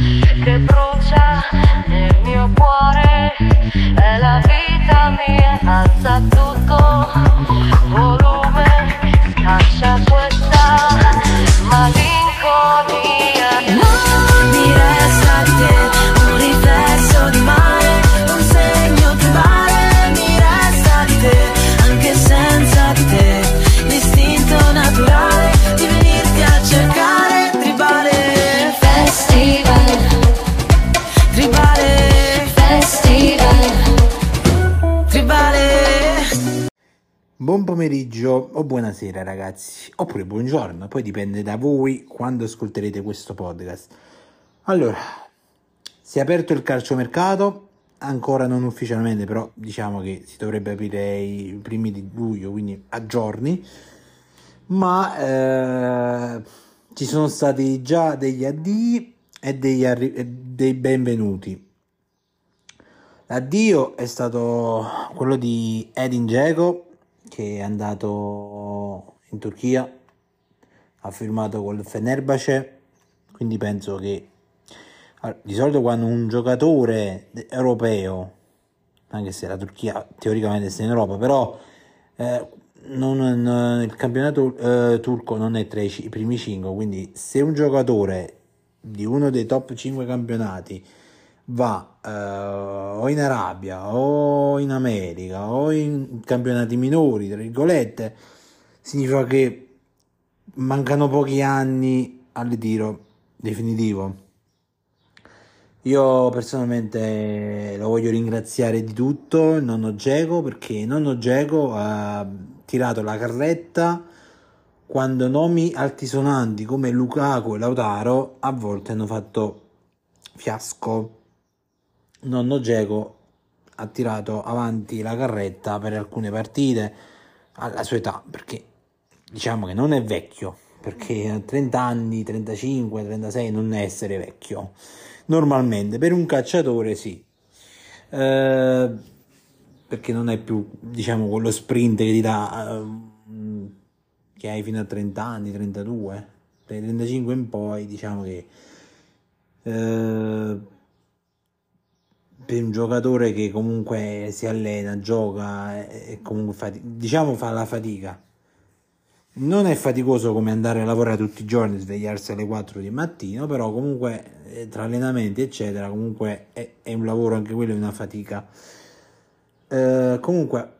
Yeah. Pomeriggio o buonasera ragazzi, oppure buongiorno, poi dipende da voi quando ascolterete questo podcast. Allora, si è aperto il calciomercato, ancora non ufficialmente, però diciamo che si dovrebbe aprire i primi di luglio, quindi a giorni, ma eh, ci sono stati già degli addii e degli arri- e dei benvenuti. L'addio è stato quello di Edin Dzeko che è andato in Turchia, ha firmato col Fenerbahce, quindi penso che di solito quando un giocatore europeo, anche se la Turchia teoricamente sta in Europa, però eh, non- non- il campionato eh, turco non è tra i primi 5, quindi se un giocatore di uno dei top 5 campionati va eh, o in Arabia o in America o in campionati minori, tra virgolette, significa che mancano pochi anni al ritiro definitivo. Io personalmente lo voglio ringraziare di tutto il nonno Geco perché il nonno Geco ha tirato la carretta quando nomi altisonanti come Lukaku e Lautaro a volte hanno fatto fiasco. Nonno Geco ha tirato avanti la carretta per alcune partite alla sua età perché diciamo che non è vecchio perché a 30 anni, 35, 36 non è essere vecchio normalmente. Per un calciatore sì. Eh, perché non è più diciamo quello sprint che ti dà ehm, che hai fino a 30 anni 32 dai 35 in poi diciamo che eh, per un giocatore che comunque si allena, gioca e comunque fati- diciamo fa la fatica. Non è faticoso come andare a lavorare tutti i giorni, svegliarsi alle 4 di mattino, però comunque eh, tra allenamenti eccetera, comunque è, è un lavoro anche quello, è una fatica. Eh, comunque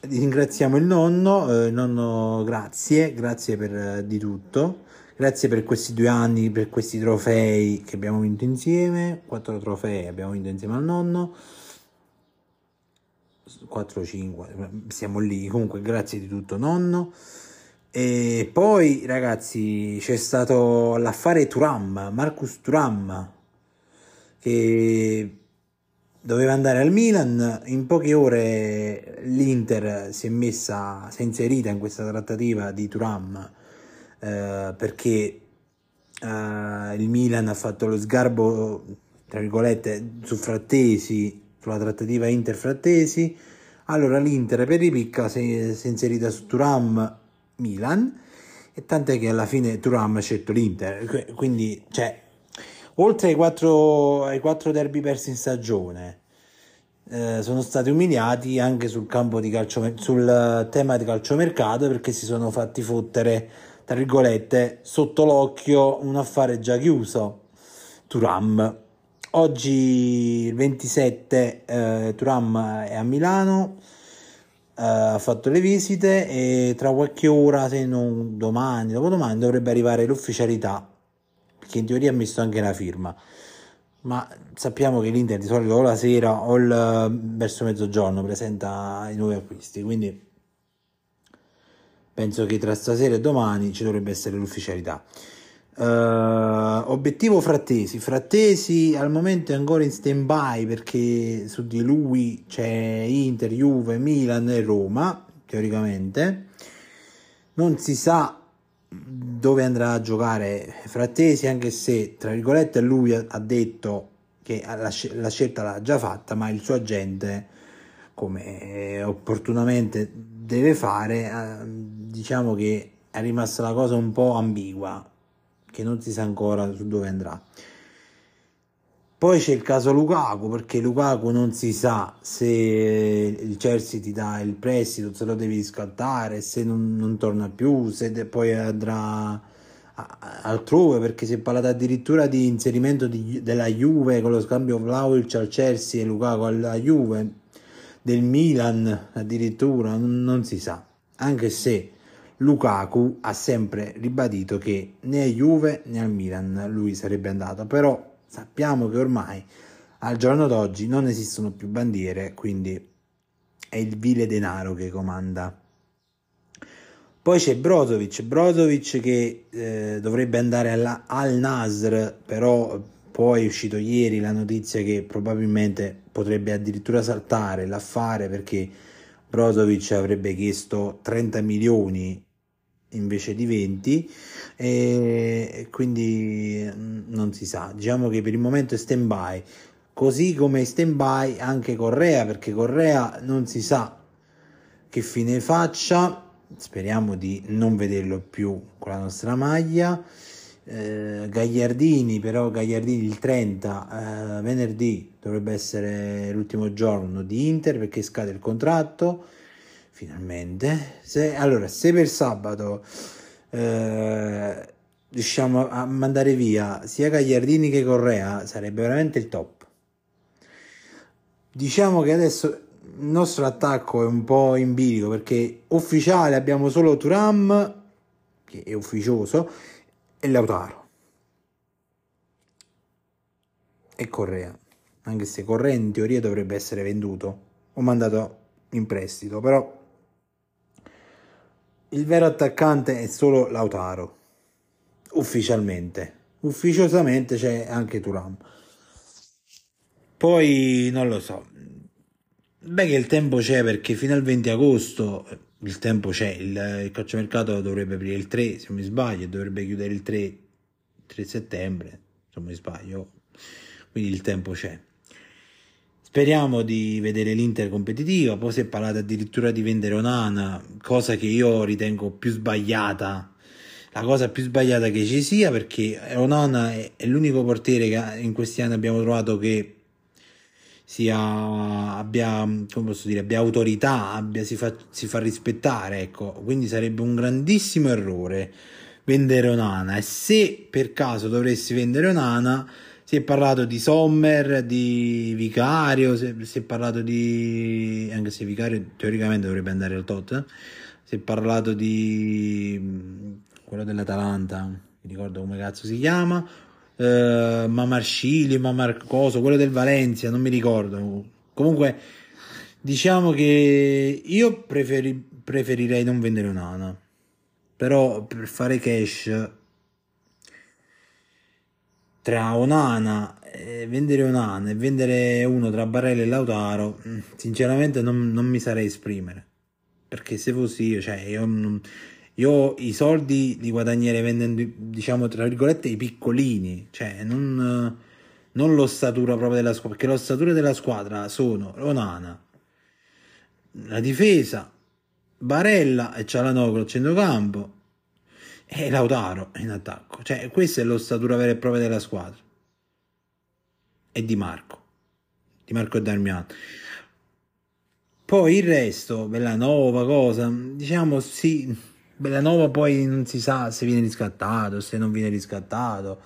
ringraziamo il nonno, eh, nonno grazie, grazie per eh, di tutto. Grazie per questi due anni, per questi trofei che abbiamo vinto insieme. Quattro trofei abbiamo vinto insieme al nonno. 4 5 siamo lì. Comunque, grazie di tutto, nonno. E poi, ragazzi, c'è stato l'affare Turam, Marcus Turam, che doveva andare al Milan. In poche ore l'Inter si è messa, si è inserita in questa trattativa di Turam eh, perché eh, il Milan ha fatto lo sgarbo, tra virgolette, su Frattesi, sulla trattativa Inter-Frattesi. Allora l'Inter per ripicca si si è inserita su Turam Milan e tant'è che alla fine Turam ha scelto l'Inter. Qu- Quindi, cioè, oltre ai quattro, ai quattro derby persi in stagione, eh, sono stati umiliati anche sul campo di calcio, sul tema di calciomercato perché si sono fatti fottere, tra virgolette, sotto l'occhio un affare già chiuso. Turam. Oggi il 27 eh, Turam è a Milano, eh, ha fatto le visite e tra qualche ora, se non domani, dopodomani, dovrebbe arrivare l'ufficialità, perché in teoria ha messo anche la firma. Ma sappiamo che l'Inter di solito o la sera o il, verso mezzogiorno presenta i nuovi acquisti, quindi penso che tra stasera e domani ci dovrebbe essere l'ufficialità. Eh, obiettivo Frattesi. Frattesi al momento è ancora in stand by perché su di lui c'è Inter, Juve, Milan e Roma, teoricamente. Non si sa dove andrà a giocare Frattesi, anche se tra virgolette lui ha detto che la, sce- la scelta l'ha già fatta, ma il suo agente, come opportunamente deve fare, diciamo che è rimasta la cosa un po' ambigua, che non si sa ancora su dove andrà. Poi c'è il caso Lukaku, perché Lukaku non si sa se il Chelsea ti dà il prestito, se lo devi riscattare, se non, non torna più, se poi andrà altrove, perché si è parlato addirittura di inserimento di- della Juve con lo scambio Vlaovic al Chelsea e Lukaku alla Juve, del Milan addirittura, non, non si sa. Anche se Lukaku ha sempre ribadito che né a Juve né al Milan lui sarebbe andato, però sappiamo che ormai al giorno d'oggi non esistono più bandiere, quindi è il vile denaro che comanda. Poi c'è Brozovic, Brozovic che eh, dovrebbe andare alla- al Nasr, però poi è uscito ieri la notizia che probabilmente potrebbe addirittura saltare l'affare perché Brozovic avrebbe chiesto 30 milioni invece di 20 e quindi mm, non si sa. Diciamo che per il momento è stand by così come stand by anche Correa perché Correa non si sa che fine faccia. Speriamo di non vederlo più con la nostra maglia. Eh, Gagliardini però Gagliardini il 30 eh, venerdì dovrebbe essere l'ultimo giorno di Inter perché scade il contratto finalmente. Se, allora se per sabato eh, riusciamo a mandare via sia Gagliardini che Correa sarebbe veramente il top. Diciamo che adesso il nostro attacco è un po' in bilico perché ufficiale abbiamo solo Turam che è ufficioso e Lautaro. E Correa. Anche se Correa in teoria dovrebbe essere venduto o mandato in prestito però il vero attaccante è solo Lautaro. Ufficialmente. Ufficiosamente c'è anche Turam poi non lo so. Beh che il tempo c'è perché fino al 20 agosto il tempo c'è il, il calciomercato dovrebbe aprire il 3 se non mi sbaglio dovrebbe chiudere il 3 3 settembre se non mi sbaglio. Quindi il tempo c'è Speriamo di vedere l'Inter competitiva, poi si è parlato addirittura di vendere Onana, cosa che io ritengo più sbagliata, la cosa più sbagliata che ci sia perché Onana è, l'unico portiere che in questi anni abbiamo trovato che sia, abbia, come posso dire, abbia autorità, abbia, si, fa, si fa rispettare, ecco, quindi sarebbe un grandissimo errore vendere Onana e se per caso dovessi vendere Onana si è parlato di Sommer, di Vicario, si è, si è parlato di... anche se Vicario teoricamente dovrebbe andare al Tottenham, si è parlato di mh, quello dell'Atalanta, mi ricordo come cazzo si chiama, eh, Mamarscili, Mamarcoso, quello del Valencia, non mi ricordo. Comunque diciamo che io preferi- preferirei non vendere un'ana, però per fare cash tra Onana, eh, vendere Onana e vendere uno tra Barella e Lautaro, mm, sinceramente non, non mi sarei esprimere. Perché se fossi io, cioè io, non- io i soldi li guadagnerei vendendo, diciamo, tra virgolette, i piccolini, cioè non, non l'ossatura proprio della squadra, perché l'ossatura della squadra sono Onana, la difesa, Barella e Cialanoglu al centrocampo e Lautaro in attacco. Cioè, questa è l'ossatura vera e propria della squadra. E Di Marco. Di Marco e Darmian. Poi il resto, Bellanova, cosa, diciamo sì, Bellanova poi non si sa se viene riscattato, se non viene riscattato,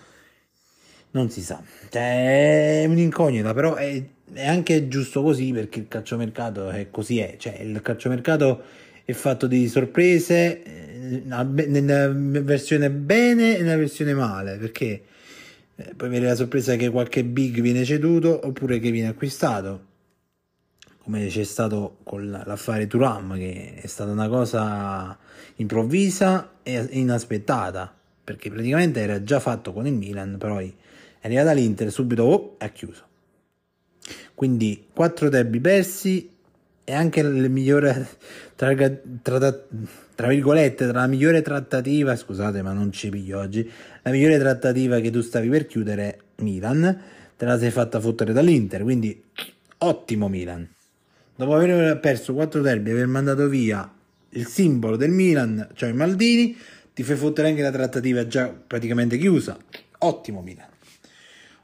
non si sa. Cioè, è un'incognita, però è, è anche giusto così perché il calciomercato è così è. Cioè, il calciomercato è fatto di sorprese eh, nella versione bene e nella versione male, perché eh, puoi avere la sorpresa che qualche big viene ceduto oppure che viene acquistato, come c'è stato con l'affare Turam, che è stata una cosa improvvisa e inaspettata, perché praticamente era già fatto con il Milan, però è arrivata l'Inter subito oh, ha chiuso. Quindi quattro derby persi e anche il migliore tra, tra, tra virgolette tra la migliore trattativa scusate ma non ci piglio oggi la migliore trattativa che tu stavi per chiudere Milan te la sei fatta fottere dall'Inter quindi ottimo Milan. Dopo aver perso 4 derby aver mandato via il simbolo del Milan cioè i Maldini ti fai fottere anche la trattativa già praticamente chiusa. Ottimo Milan.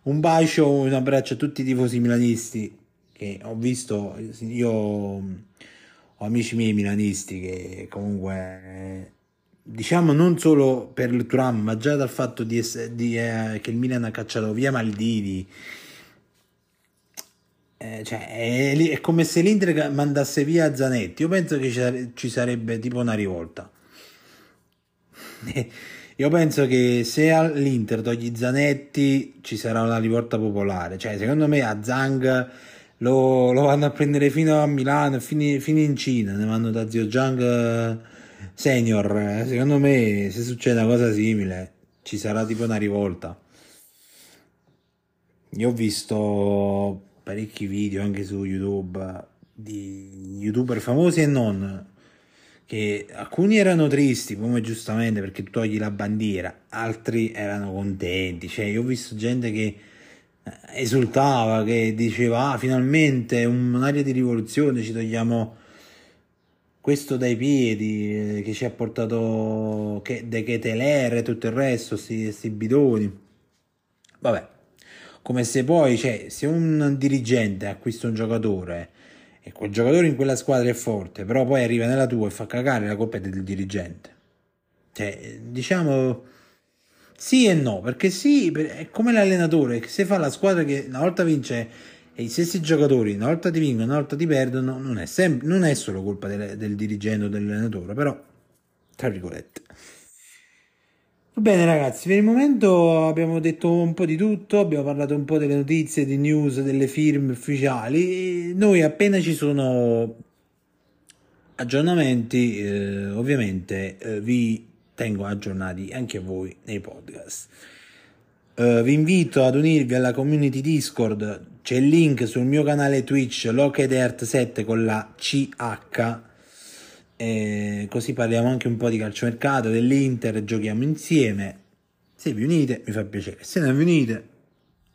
Un bacio, un abbraccio a tutti i tifosi milanisti che ho visto, io ho amici miei milanisti che comunque diciamo non solo per il Turam, ma già dal fatto di ess- di, eh, che il Milan ha cacciato via Maldini. Eh, cioè, è, è come se l'Inter mandasse via Zanetti. Io penso che ci, sare- ci sarebbe tipo una rivolta. Io penso che se all'Inter togli Zanetti ci sarà una rivolta popolare. Cioè, secondo me a Zang lo, lo vanno a prendere fino a Milano, fino, fino in Cina. Ne vanno da Zio Zhang eh, Senior. Eh, Secondo me, se succede una cosa simile, ci sarà tipo una rivolta. Io ho visto parecchi video anche su YouTube di youtuber famosi e non, che alcuni erano tristi, come giustamente perché tu togli la bandiera, altri erano contenti. Cioè, io ho visto gente che eh, esultava, che diceva: Ah, finalmente un'aria di rivoluzione, ci togliamo questo dai piedi, eh, che ci ha portato che, De Keteler e tutto il resto, sti, sti bidoni. Vabbè, come se poi, cioè, se un dirigente acquista un giocatore e quel giocatore in quella squadra è forte, però poi arriva nella tua e fa cagare, la colpa del dirigente. Cioè, diciamo sì e no, perché sì, è come l'allenatore se fa la squadra che una volta vince e i stessi giocatori una volta ti vincono, una volta ti perdono, non è, sem- non è solo colpa del, del dirigente o dell'allenatore, però, tra virgolette. Va bene ragazzi, per il momento abbiamo detto un po' di tutto, abbiamo parlato un po' delle notizie, di news, delle firme ufficiali. Noi appena ci sono aggiornamenti, eh, ovviamente eh, vi tengo aggiornati anche voi nei podcast. Eh, vi invito ad unirvi alla community Discord, c'è il link sul mio canale Twitch Lockheed Earth 7 con la CH e così parliamo anche un po' di calciomercato, dell'Inter, giochiamo insieme. Se vi unite mi fa piacere, se non vi unite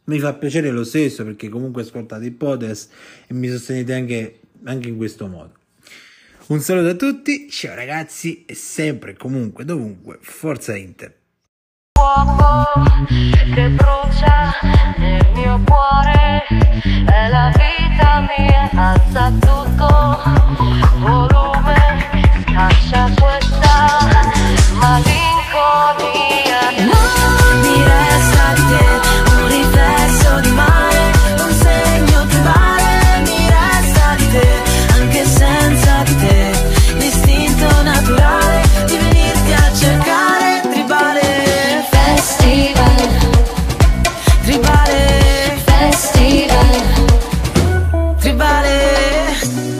mi fa piacere lo stesso perché comunque ascoltate il podcast e mi sostenete anche, anche in questo modo. Un saluto a tutti, ciao ragazzi e sempre comunque dovunque Forza Inter. fuoco che brucia nel mio cuore è la vita mia alza tutto volume caccia questa malinconia